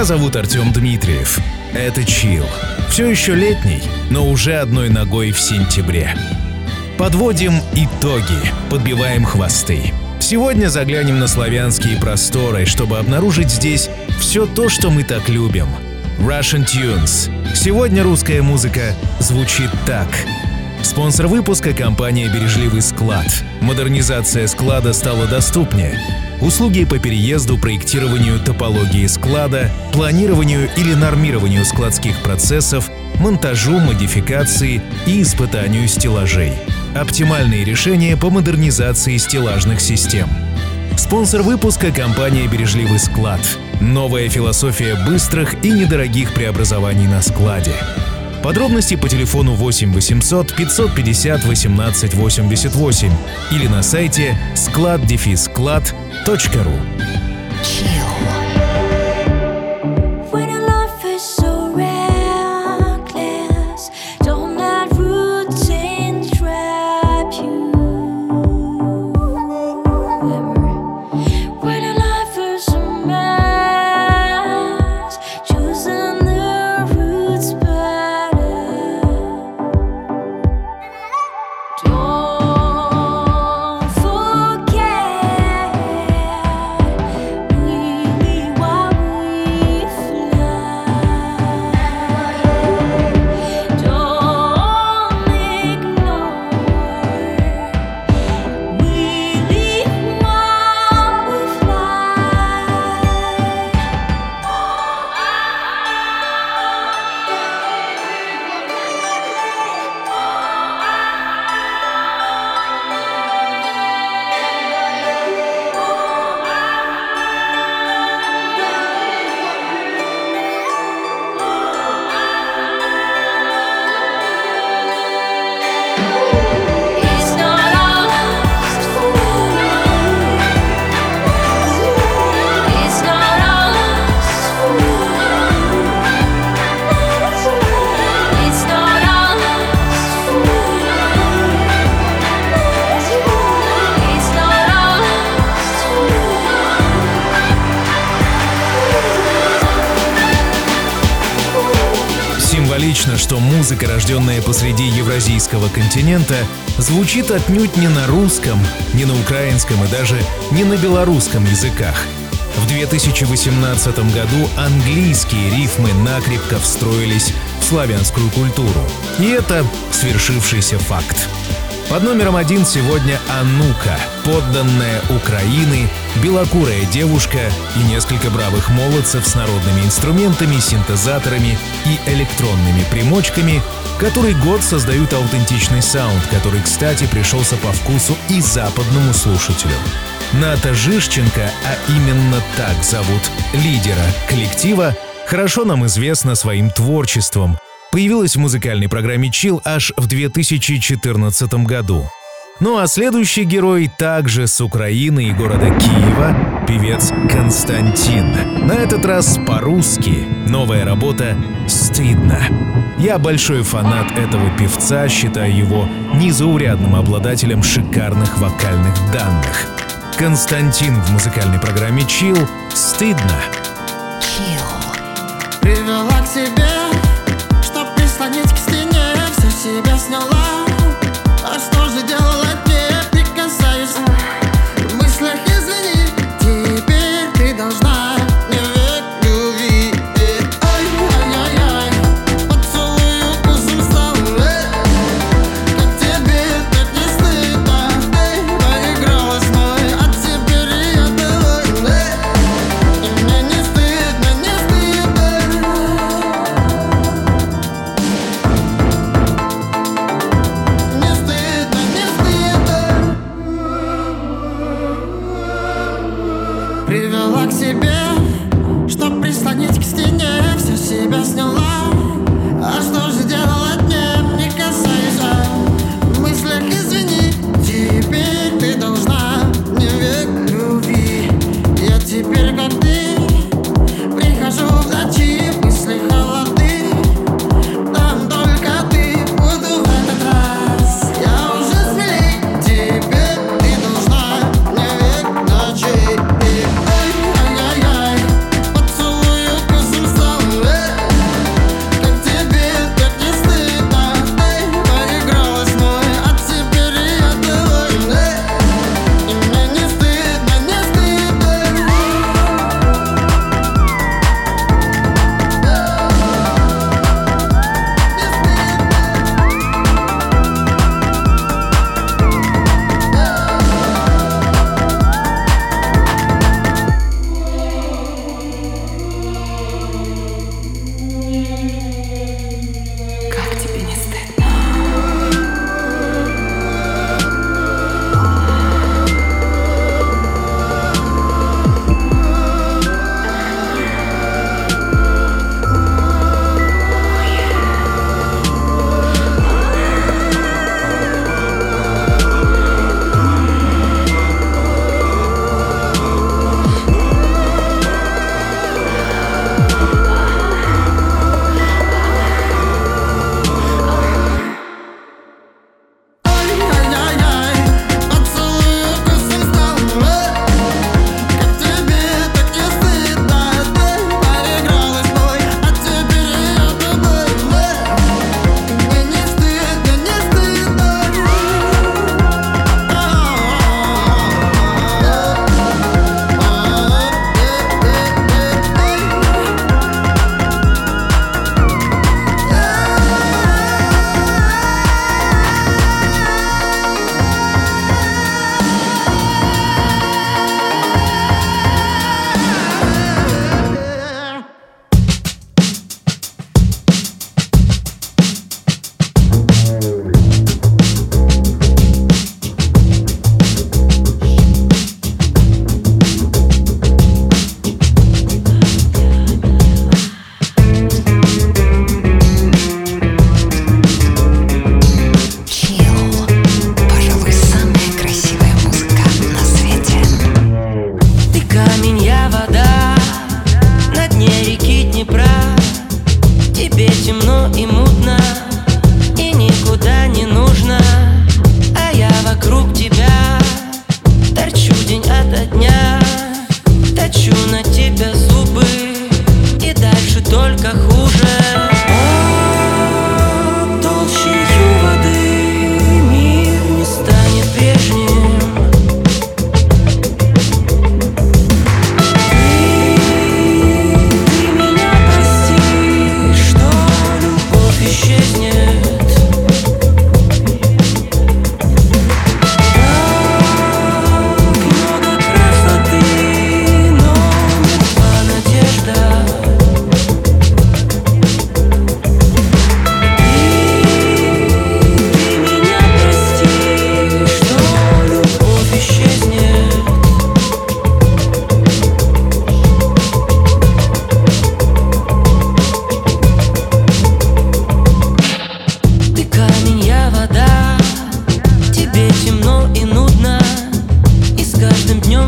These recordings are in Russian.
меня зовут Артем Дмитриев. Это Чил. Все еще летний, но уже одной ногой в сентябре. Подводим итоги, подбиваем хвосты. Сегодня заглянем на славянские просторы, чтобы обнаружить здесь все то, что мы так любим. Russian Tunes. Сегодня русская музыка звучит так. Спонсор выпуска — компания «Бережливый склад». Модернизация склада стала доступнее услуги по переезду, проектированию топологии склада, планированию или нормированию складских процессов, монтажу, модификации и испытанию стеллажей. Оптимальные решения по модернизации стеллажных систем. Спонсор выпуска — компания «Бережливый склад». Новая философия быстрых и недорогих преобразований на складе. Подробности по телефону 8 800 550 18 88 или на сайте склад-склад.ру. Символично, что музыка, рожденная посреди евразийского континента, звучит отнюдь не на русском, не на украинском и даже не на белорусском языках. В 2018 году английские рифмы накрепко встроились в славянскую культуру. И это свершившийся факт. Под номером один сегодня Анука, подданная Украины, белокурая девушка и несколько бравых молодцев с народными инструментами, синтезаторами и электронными примочками, который год создают аутентичный саунд, который, кстати, пришелся по вкусу и западному слушателю. Ната Жишченко, а именно так зовут лидера коллектива, хорошо нам известна своим творчеством — появилась в музыкальной программе Chill аж в 2014 году. Ну а следующий герой также с Украины и города Киева — певец Константин. На этот раз по-русски. Новая работа «Стыдно». Я большой фанат этого певца, считаю его незаурядным обладателем шикарных вокальных данных. Константин в музыкальной программе Chill «Стыдно». Chill. Привела к себе прислонить к стене Все себя сняла Привела к себе, чтоб прислонить к стене всю себя снял.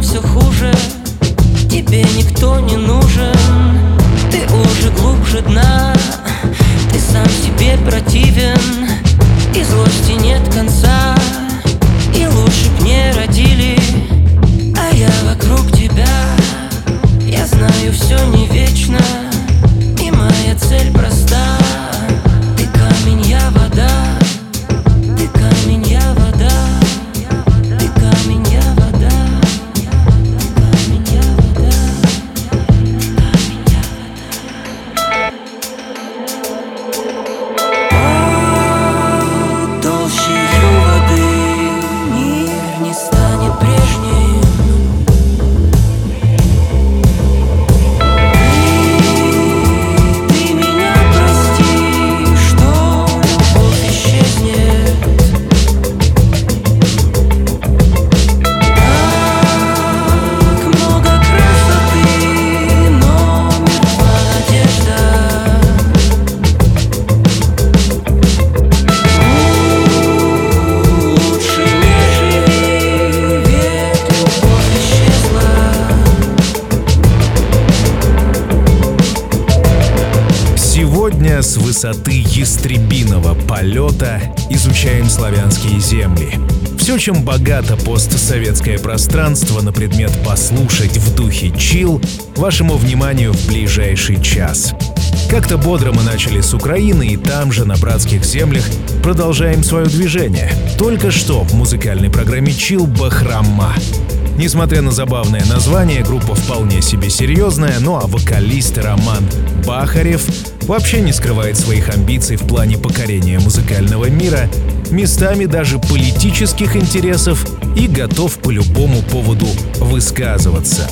все хуже. Тебе никто не нужен. Ты уже глубже дна. Ты сам себе противен. И злости нет конца. И лучше б не родили. А я вокруг тебя. Я знаю, все не вечно. И моя цель проста. Все, чем богато постсоветское пространство на предмет послушать в духе чил, вашему вниманию в ближайший час. Как-то бодро мы начали с Украины и там же, на братских землях, продолжаем свое движение. Только что в музыкальной программе «Чил» Бахрама. Несмотря на забавное название, группа вполне себе серьезная, ну а вокалист Роман Бахарев вообще не скрывает своих амбиций в плане покорения музыкального мира, местами даже политических интересов и готов по любому поводу высказываться.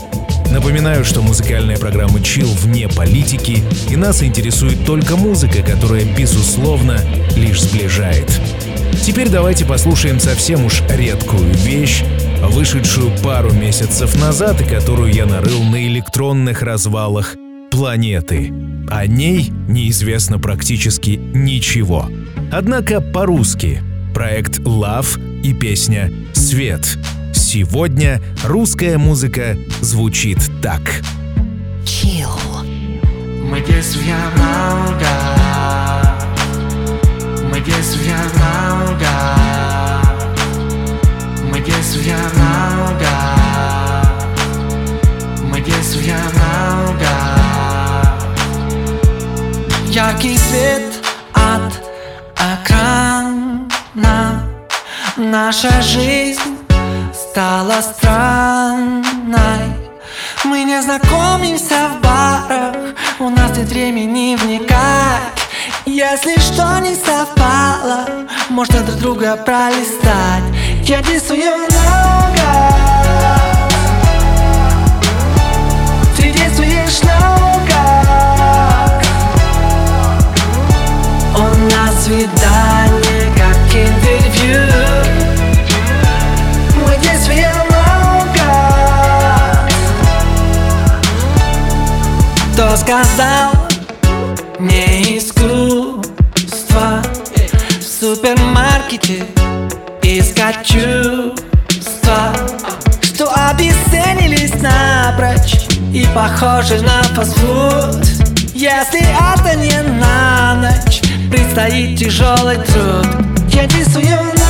Напоминаю, что музыкальная программа Chill вне политики, и нас интересует только музыка, которая, безусловно, лишь сближает. Теперь давайте послушаем совсем уж редкую вещь, вышедшую пару месяцев назад и которую я нарыл на электронных развалах планеты. О ней неизвестно практически ничего. Однако по-русски проект Love и песня «Свет». Сегодня русская музыка звучит так. Chill. Мы действия много Мы действия много Мы действия много Мы действия много Яркий свет от экрана Наша жизнь стала странной. Мы не знакомимся в барах У нас нет времени вникать. Если что не совпало Можно друг друга пролистать. Я действую много. Ты действуешь много. Свидание, Кто сказал, не искусство. В супермаркете искать чувства. Что обесценились напрочь И похожи на фастфуд. Если это не на ночь Предстоит тяжелый труд. Я действую много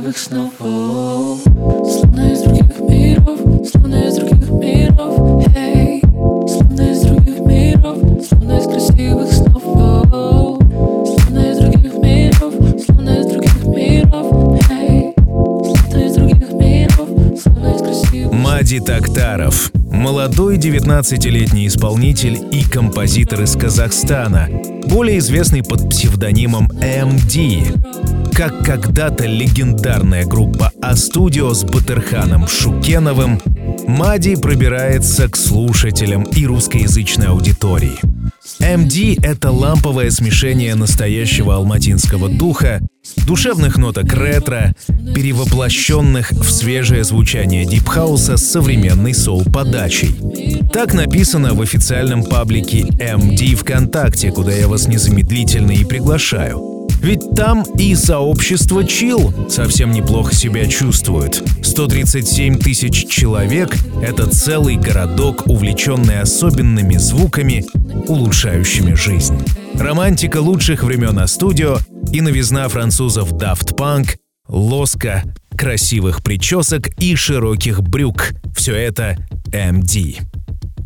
красивых снов. Словно из других миров, словно из других миров, эй Словно из других миров, словно из красивых снов. Словно из других миров, словно из других миров, эй Словно из других миров, словно из красивых Мади Тактаров. Молодой 19-летний исполнитель и композитор из Казахстана, более известный под псевдонимом MD. Как когда-то легендарная группа А-студио с Батырханом Шукеновым, Мади пробирается к слушателям и русскоязычной аудитории. MD — это ламповое смешение настоящего алматинского духа, душевных ноток ретро, перевоплощенных в свежее звучание дипхауса с современной соул-подачей. Так написано в официальном паблике MD ВКонтакте, куда я вас незамедлительно и приглашаю. Ведь там и сообщество Chill совсем неплохо себя чувствует. 137 тысяч человек — это целый городок, увлеченный особенными звуками, улучшающими жизнь. Романтика лучших времен на студио и новизна французов Daft Punk, лоска, красивых причесок и широких брюк — все это MD.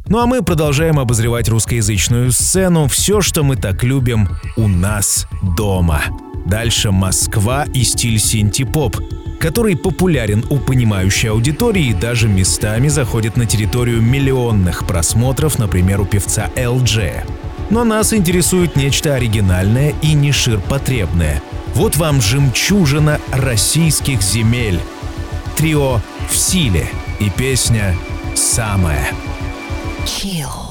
Ну а мы продолжаем обозревать русскоязычную сцену, все, что мы так любим у нас дома. Дальше Москва и стиль синти-поп, который популярен у понимающей аудитории и даже местами заходит на территорию миллионных просмотров, например, у певца LG. Но нас интересует нечто оригинальное и не ширпотребное. Вот вам жемчужина российских земель. Трио «В силе» и песня «Самая». Chill.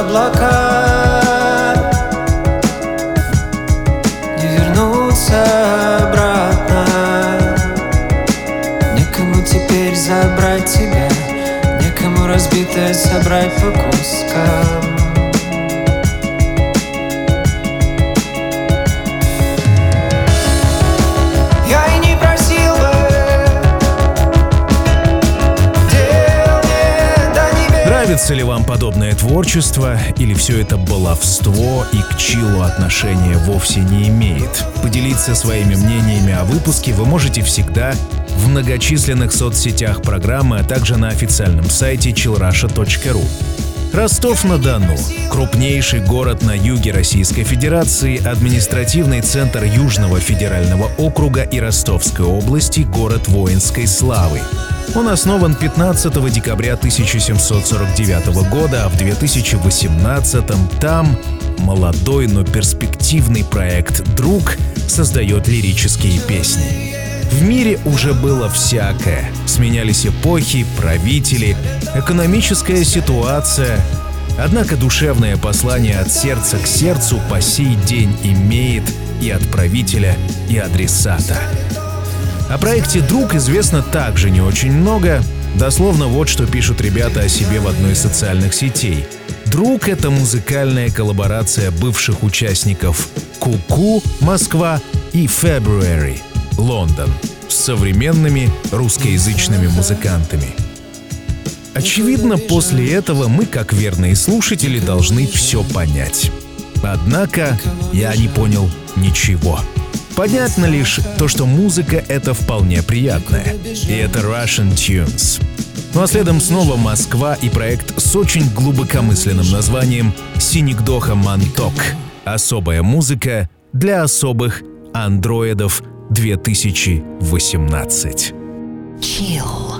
облака. Не вернуться обратно. Некому теперь забрать тебя. Некому разбитое собрать по кускам Нравится ли вам подобное творчество, или все это баловство и к чилу отношения вовсе не имеет? Поделиться своими мнениями о выпуске вы можете всегда в многочисленных соцсетях программы, а также на официальном сайте chillrusha.ru. Ростов-на-Дону – крупнейший город на юге Российской Федерации, административный центр Южного федерального округа и Ростовской области, город воинской славы. Он основан 15 декабря 1749 года, а в 2018 там молодой, но перспективный проект «Друг» создает лирические песни. В мире уже было всякое. Сменялись эпохи, правители, экономическая ситуация. Однако душевное послание от сердца к сердцу по сей день имеет и отправителя, и адресата. О проекте «Друг» известно также не очень много. Дословно вот что пишут ребята о себе в одной из социальных сетей. «Друг» — это музыкальная коллаборация бывших участников «Куку» Москва и «February» Лондон с современными русскоязычными музыкантами. Очевидно, после этого мы, как верные слушатели, должны все понять. Однако я не понял ничего. Понятно лишь то, что музыка — это вполне приятная. И это Russian Tunes. Ну а следом снова Москва и проект с очень глубокомысленным названием «Синикдоха Манток». Особая музыка для особых андроидов 2018. Chill.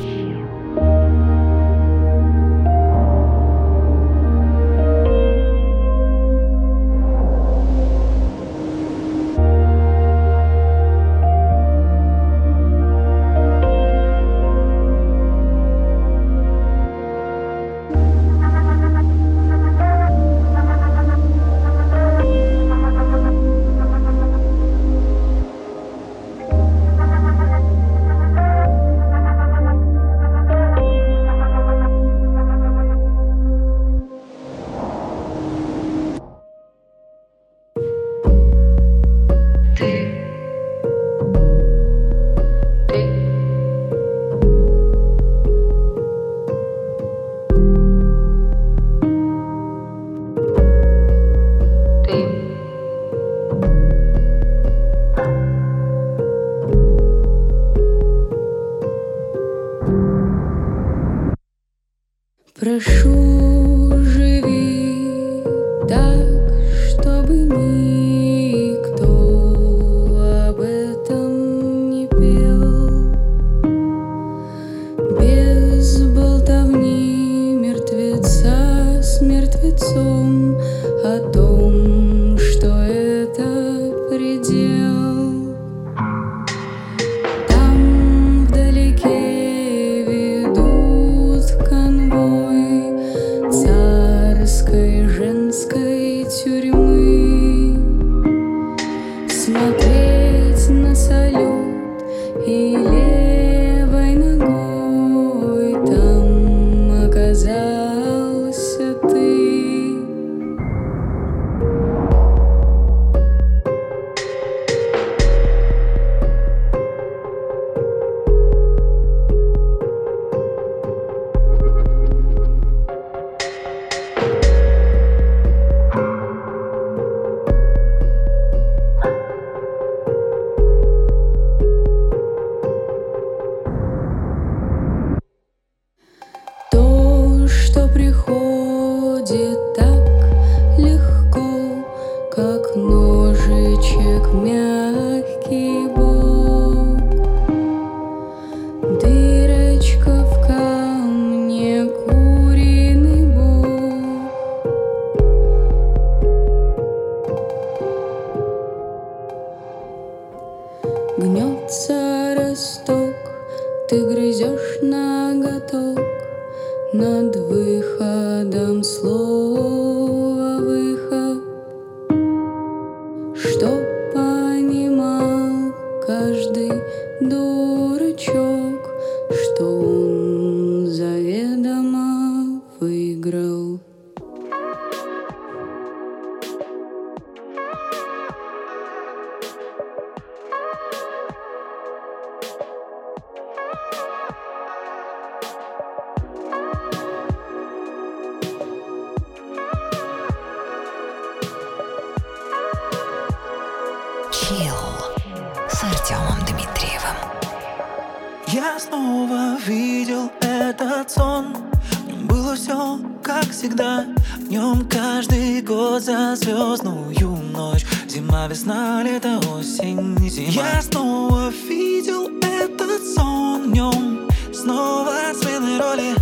Каждый год за звездную ночь. Зима, весна, лето, осень, зима. Я снова видел этот сон В нем снова смены роли.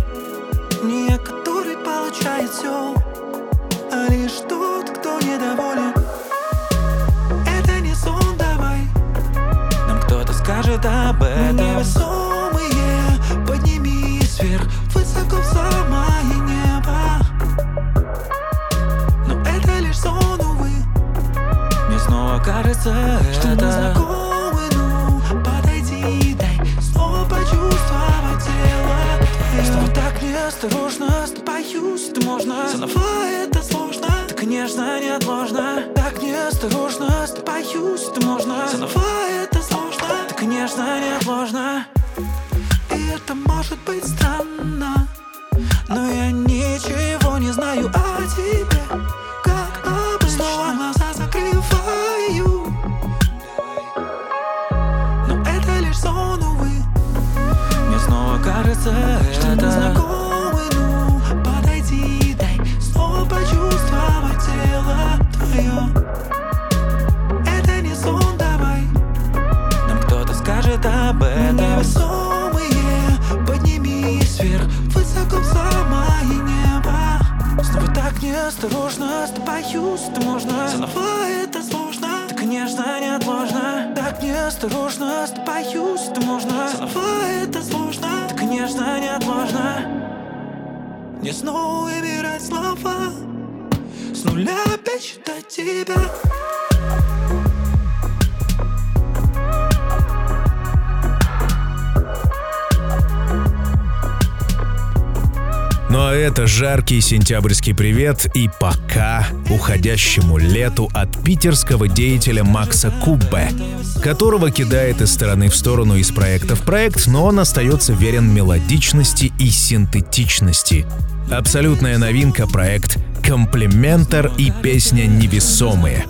Не который получает все А лишь тот, кто недоволен. Это не сон, давай. Нам кто-то скажет об этом. Невесомые, поднимись вверх Высоко в самое небо кажется, что это знакомы, ну Подойди, дай снова почувствовать тело твое Снова так неосторожно, боюсь, ты можно. Снова это сложно, так нежно, неотложно. Так неосторожно, боюсь, ты можно. Снова это сложно, так нежно, неотложно. И это может быть странно Но я ничего не знаю о тебе. Как кажется, что это знакомы, ну Подойди, дай снова почувствовать тело твое Это не сон, давай. Нам кто-то скажет об этом. Невесомые, поднимись вверх Высоко в самое небо. Снова так неосторожно, боюсь, ты можно. Снова это сложно, так нежно, неотложно. Так неосторожно, боюсь, ты можно. Снова это сложно, так нежно, неотложно. Мне снова выбирать слова. С нуля опять считать тебя это жаркий сентябрьский привет и пока уходящему лету от питерского деятеля Макса Куббе, которого кидает из стороны в сторону из проекта в проект, но он остается верен мелодичности и синтетичности. Абсолютная новинка проект «Комплиментар» и песня «Невесомые».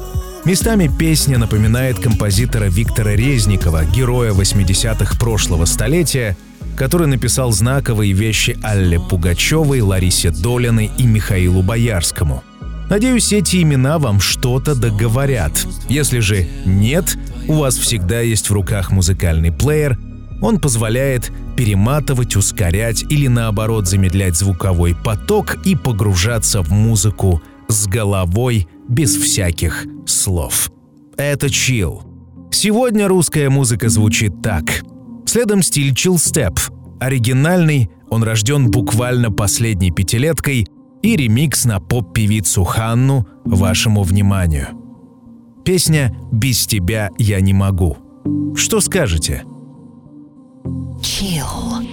Местами песня напоминает композитора Виктора Резникова, героя 80-х прошлого столетия, который написал знаковые вещи Алле Пугачевой, Ларисе Долиной и Михаилу Боярскому. Надеюсь, эти имена вам что-то договорят. Если же нет, у вас всегда есть в руках музыкальный плеер. Он позволяет перематывать, ускорять или наоборот замедлять звуковой поток и погружаться в музыку с головой без всяких слов. Это чил. Сегодня русская музыка звучит так. Следом стиль step. Оригинальный, он рожден буквально последней пятилеткой и ремикс на поп-певицу Ханну вашему вниманию. Песня «Без тебя я не могу». Что скажете? Chill.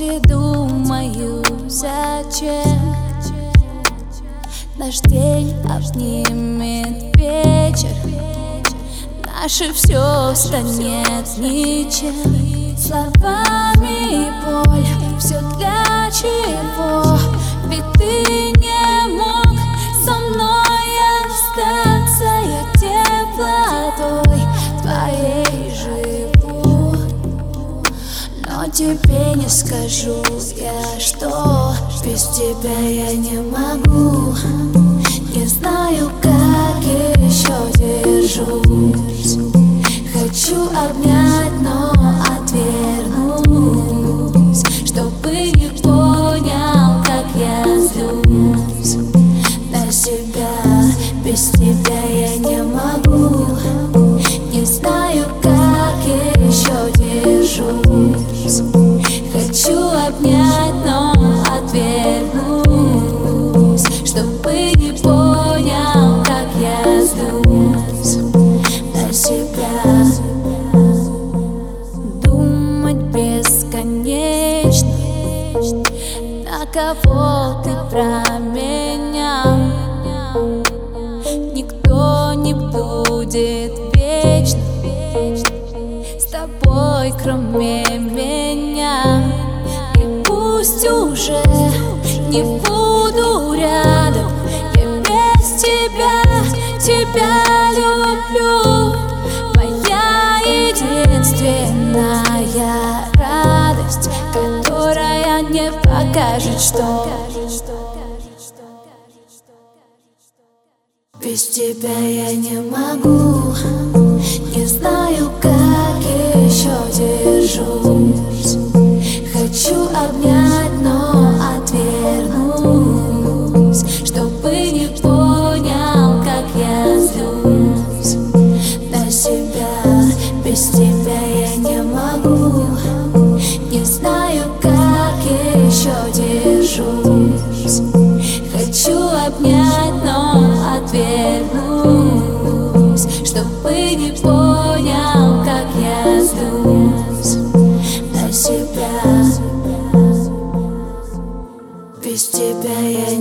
И думаю, зачем Наш день обнимет вечер? Наше все станет ничем. Словами боль, все для чего? Ведь ты не мог тебе не скажу я, что Без тебя я не могу. Не знаю, как еще держусь. Хочу обнять, но отвернусь про меня. Никто не будет вечно С тобой, кроме меня. И пусть уже не буду рядом. Я без тебя, тебя люблю. Моя единственная радость Которая не покажет, что тебя я не могу понял, как я злюсь На себя. Без тебя я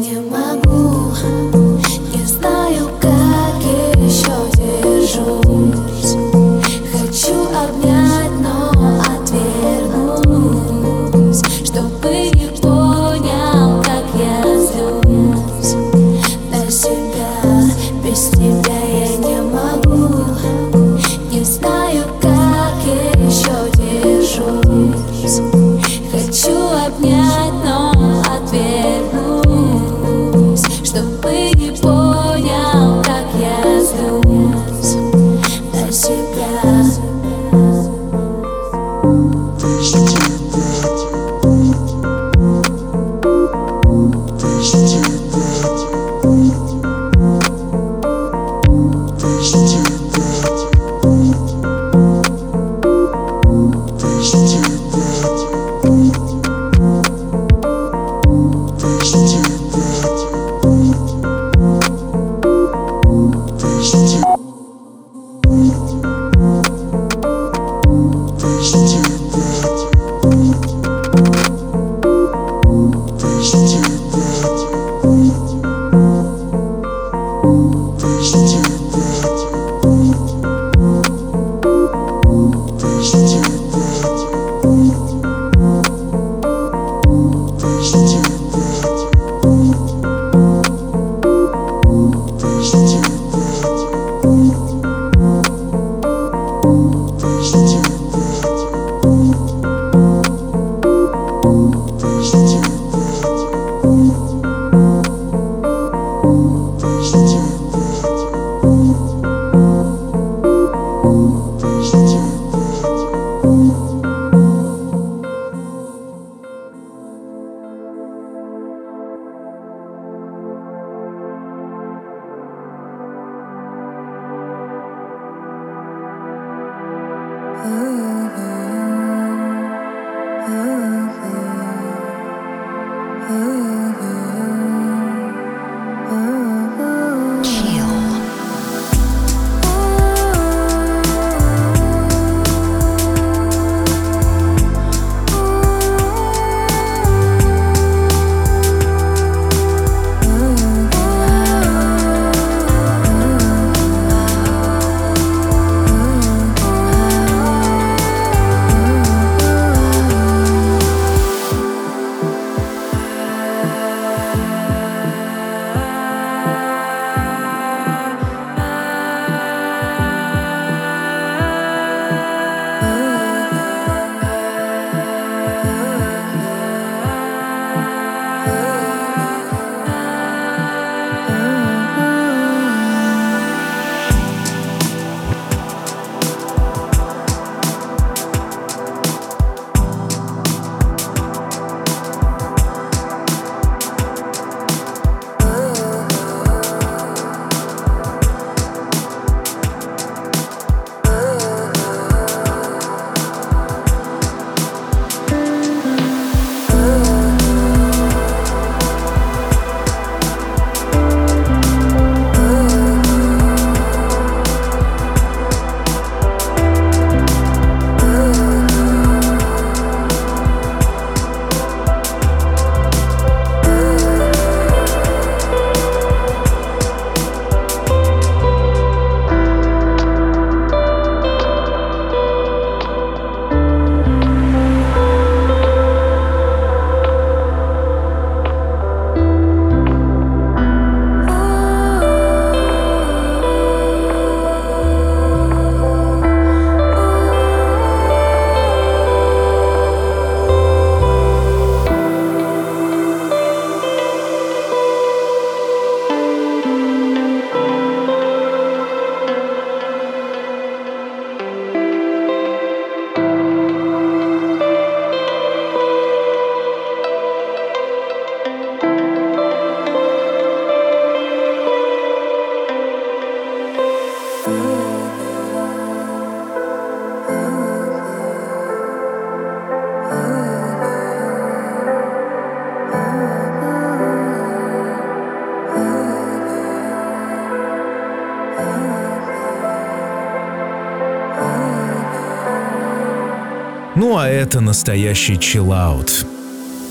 это настоящий чиллаут.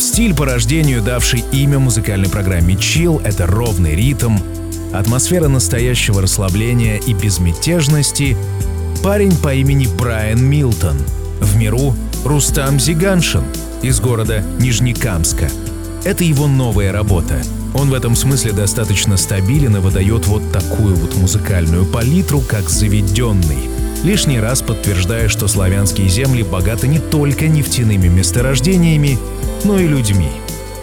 Стиль по рождению, давший имя музыкальной программе Chill, это ровный ритм, атмосфера настоящего расслабления и безмятежности, парень по имени Брайан Милтон, в миру Рустам Зиганшин из города Нижнекамска. Это его новая работа. Он в этом смысле достаточно стабилен и выдает вот такую вот музыкальную палитру, как заведенный. Лишний раз подтверждая, что славянские земли богаты не только нефтяными месторождениями, но и людьми.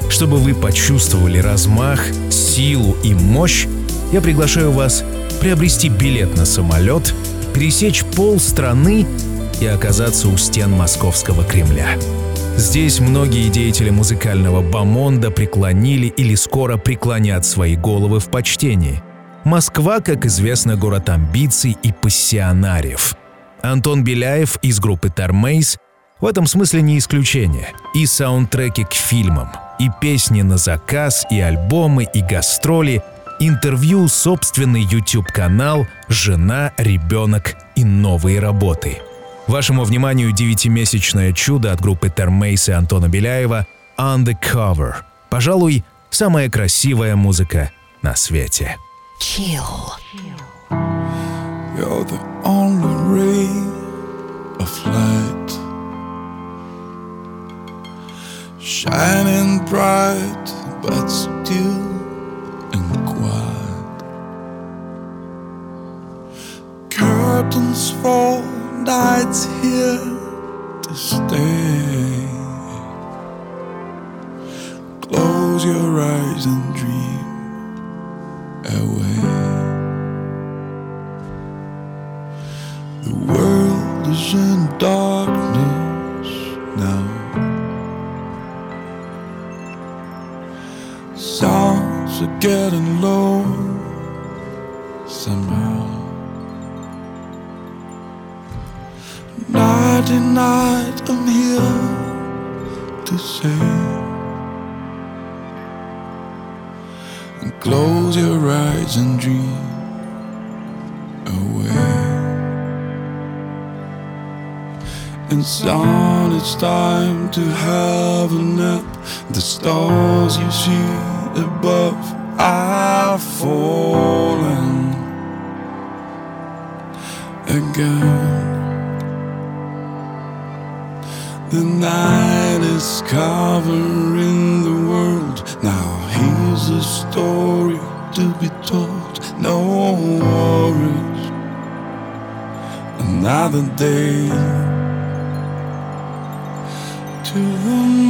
Чтобы вы почувствовали размах, силу и мощь, я приглашаю вас приобрести билет на самолет, пересечь пол страны и оказаться у стен московского Кремля. Здесь многие деятели музыкального бомонда преклонили или скоро преклонят свои головы в почтении. Москва, как известно, город амбиций и пассионариев. Антон Беляев из группы Термейс в этом смысле не исключение. И саундтреки к фильмам, и песни на заказ, и альбомы, и гастроли, интервью, собственный YouTube-канал, жена, ребенок и новые работы. Вашему вниманию девятимесячное чудо от группы Термейс и Антона Беляева «Undercover». Пожалуй, самая красивая музыка на свете. Chill. You're the only ray of light. Shining bright but still and quiet Curtains fall, night's here to stay. Close your eyes and dream away The world is in darkness now. Sounds are getting low somehow. Nighty night, I'm here to say. Close your eyes and dream away. And son, it's time to have a nap. The stars you see above are falling again. The night is covering the world. Now here's a story to be told. No worries. Another day till the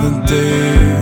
Another day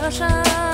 河山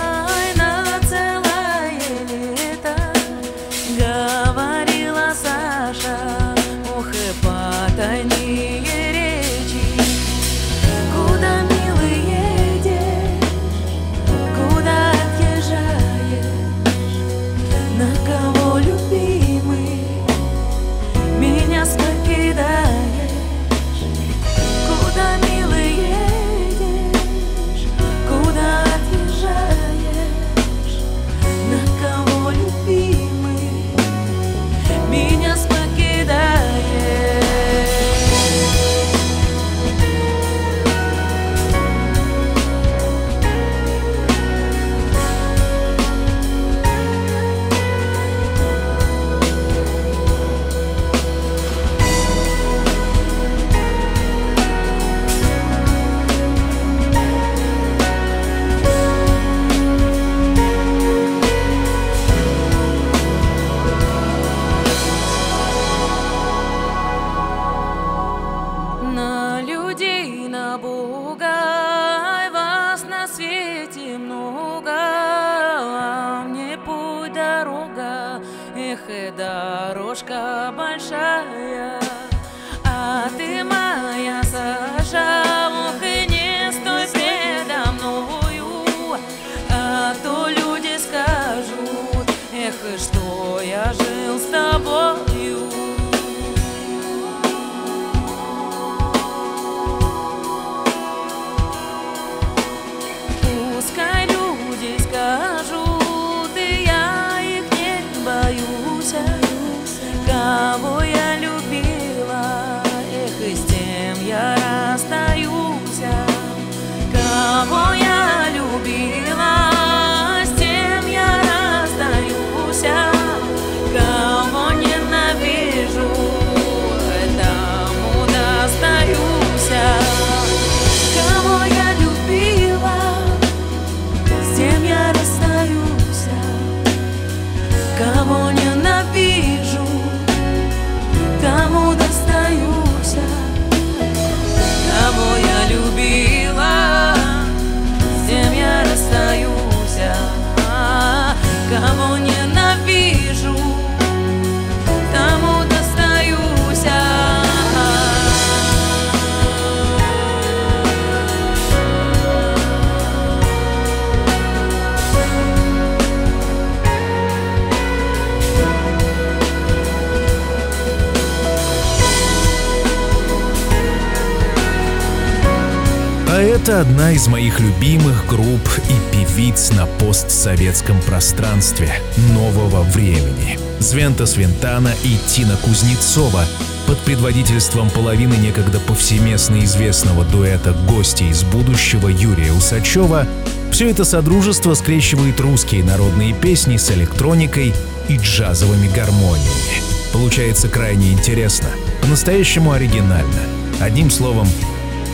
Это одна из моих любимых групп и певиц на постсоветском пространстве нового времени. Звента Свинтана и Тина Кузнецова под предводительством половины некогда повсеместно известного дуэта «Гости из будущего» Юрия Усачева все это содружество скрещивает русские народные песни с электроникой и джазовыми гармониями. Получается крайне интересно, по-настоящему оригинально. Одним словом,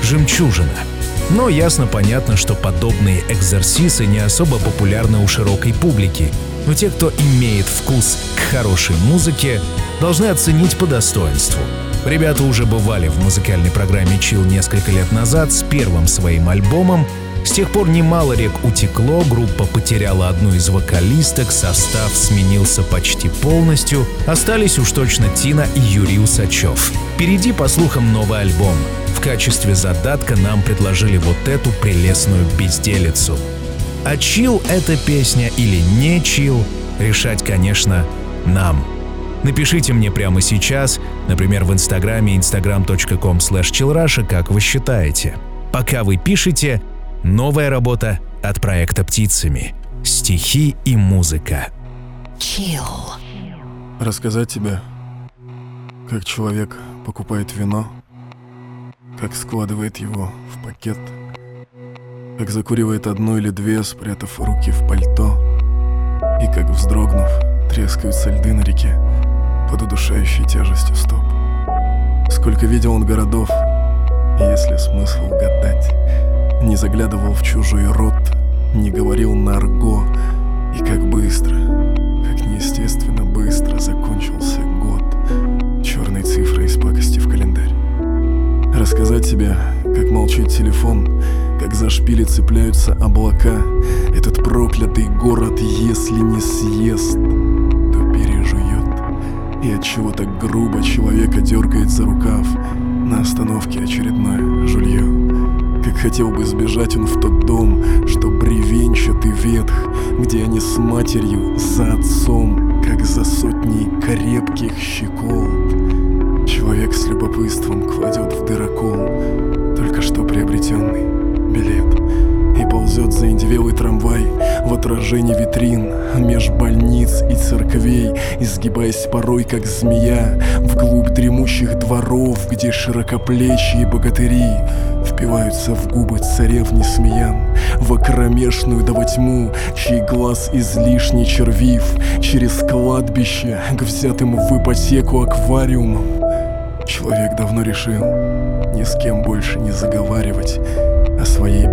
жемчужина — но ясно понятно, что подобные экзерсисы не особо популярны у широкой публики. Но те, кто имеет вкус к хорошей музыке, должны оценить по достоинству. Ребята уже бывали в музыкальной программе Chill несколько лет назад с первым своим альбомом. С тех пор немало рек утекло, группа потеряла одну из вокалисток, состав сменился почти полностью. Остались уж точно Тина и Юрий Усачев. Впереди, по слухам, новый альбом. В качестве задатка нам предложили вот эту прелестную безделицу. А чил эта песня или не чил, решать, конечно, нам. Напишите мне прямо сейчас, например, в инстаграме instagram.com chillrusha, как вы считаете. Пока вы пишете, новая работа от проекта «Птицами». Стихи и музыка. Chill. Рассказать тебе, как человек покупает вино, как складывает его в пакет, как закуривает одну или две, спрятав руки в пальто, и как, вздрогнув, трескаются льды на реке под удушающей тяжестью стоп. Сколько видел он городов, и если смысл гадать, не заглядывал в чужой рот, не говорил на арго, и как быстро, как неестественно быстро закончился год черной цифрой из пакости в календарь. Рассказать тебе, как молчит телефон, как за шпили цепляются облака, этот проклятый город, если не съест, то пережует. И от чего так грубо человека дергает за рукав на остановке очередное жулье. Как хотел бы сбежать он в тот дом, что бревенчатый ветх, где они с матерью за отцом, как за сотней крепких щекол. Человек с любопытством кладет в дырокол только что приобретенный билет и ползет за индивелый трамвай в отражении витрин меж больниц и церквей, изгибаясь порой как змея вглубь дремучих дворов, где широкоплечие богатыри впиваются в губы царевни смеян, в окромешную до тьму, чей глаз излишне червив, через кладбище к взятым в ипотеку аквариумам. Человек давно решил ни с кем больше не заговаривать о своей.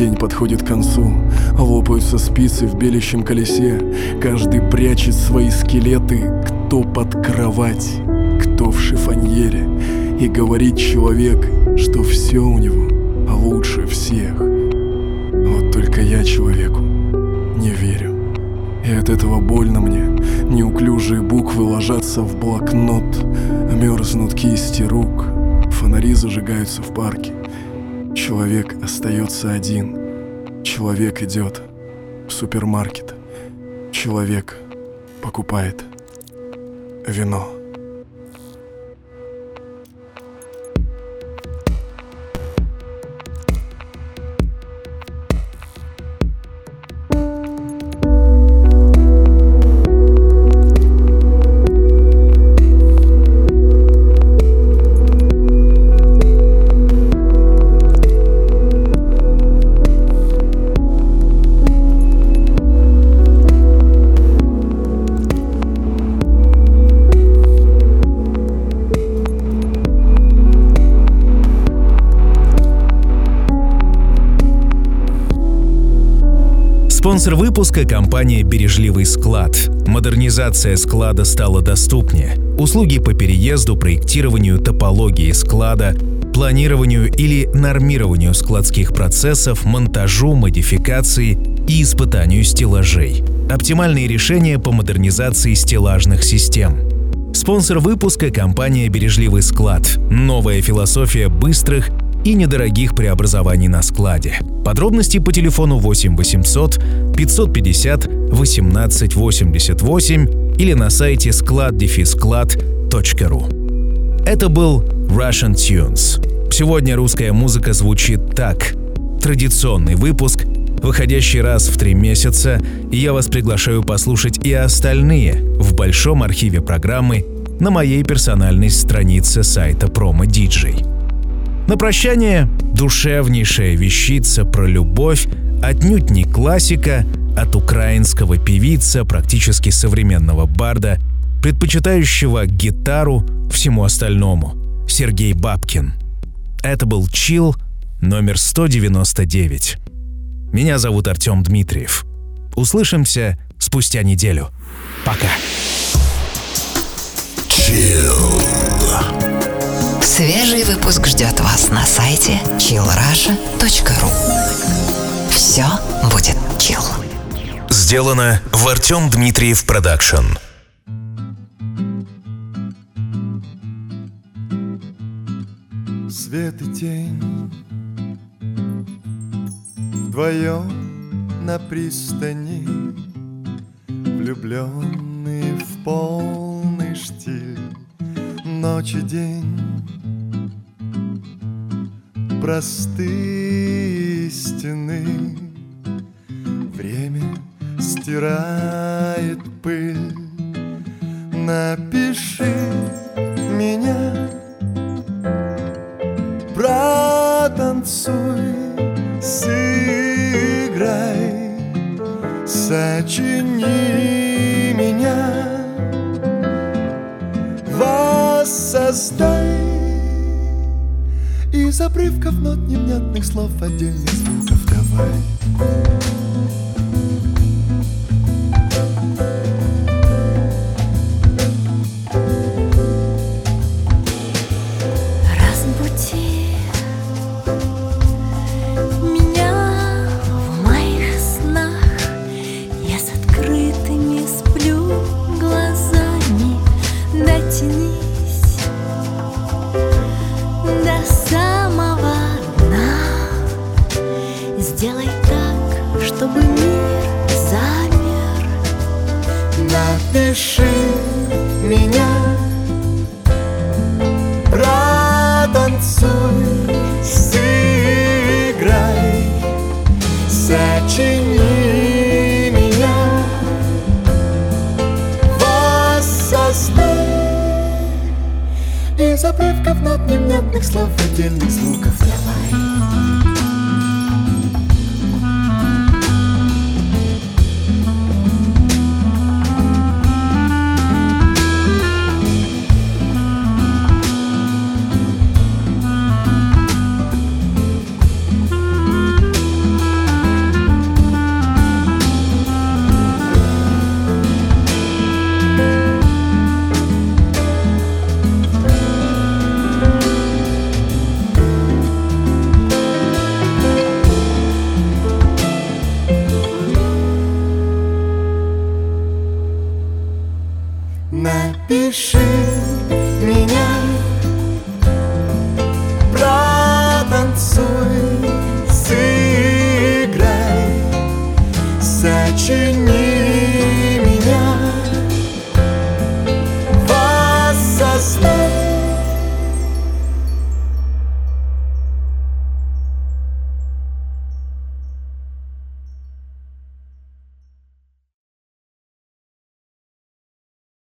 День подходит к концу, лопаются спицы в белящем колесе, каждый прячет свои скелеты, кто под кровать, кто в шифоньере, и говорит человек, что все у него лучше всех. Вот только я человеку не верю. И от этого больно мне. Неуклюжие буквы ложатся в блокнот, мерзнут кисти рук, фонари зажигаются в парке. Человек остается один. Человек идет в супермаркет. Человек покупает вино. Спонсор выпуска – компания «Бережливый склад». Модернизация склада стала доступнее. Услуги по переезду, проектированию, топологии склада, планированию или нормированию складских процессов, монтажу, модификации и испытанию стеллажей. Оптимальные решения по модернизации стеллажных систем. Спонсор выпуска – компания «Бережливый склад». Новая философия быстрых и недорогих преобразований на складе. Подробности по телефону 8 800 550 18 88 или на сайте склад-склад.ру. Это был Russian Tunes. Сегодня русская музыка звучит так. Традиционный выпуск, выходящий раз в три месяца, и я вас приглашаю послушать и остальные в большом архиве программы на моей персональной странице сайта Promo DJ. На прощание душевнейшая вещица про любовь, отнюдь не классика, от украинского певица, практически современного барда, предпочитающего гитару всему остальному, Сергей Бабкин. Это был Chill номер 199. Меня зовут Артем Дмитриев. Услышимся спустя неделю. Пока. Свежий выпуск ждет вас на сайте chillrussia.ru Все будет chill. Сделано в Артем Дмитриев Production. Свет и тень Вдвоем на пристани Влюбленные в штиль Ночь и день. Простые истины. Время стирает пыль. Напиши меня. Протанцуй, сыграй. Сочини меня Воссоздай Из обрывков нот невнятных слов Отдельных звуков давай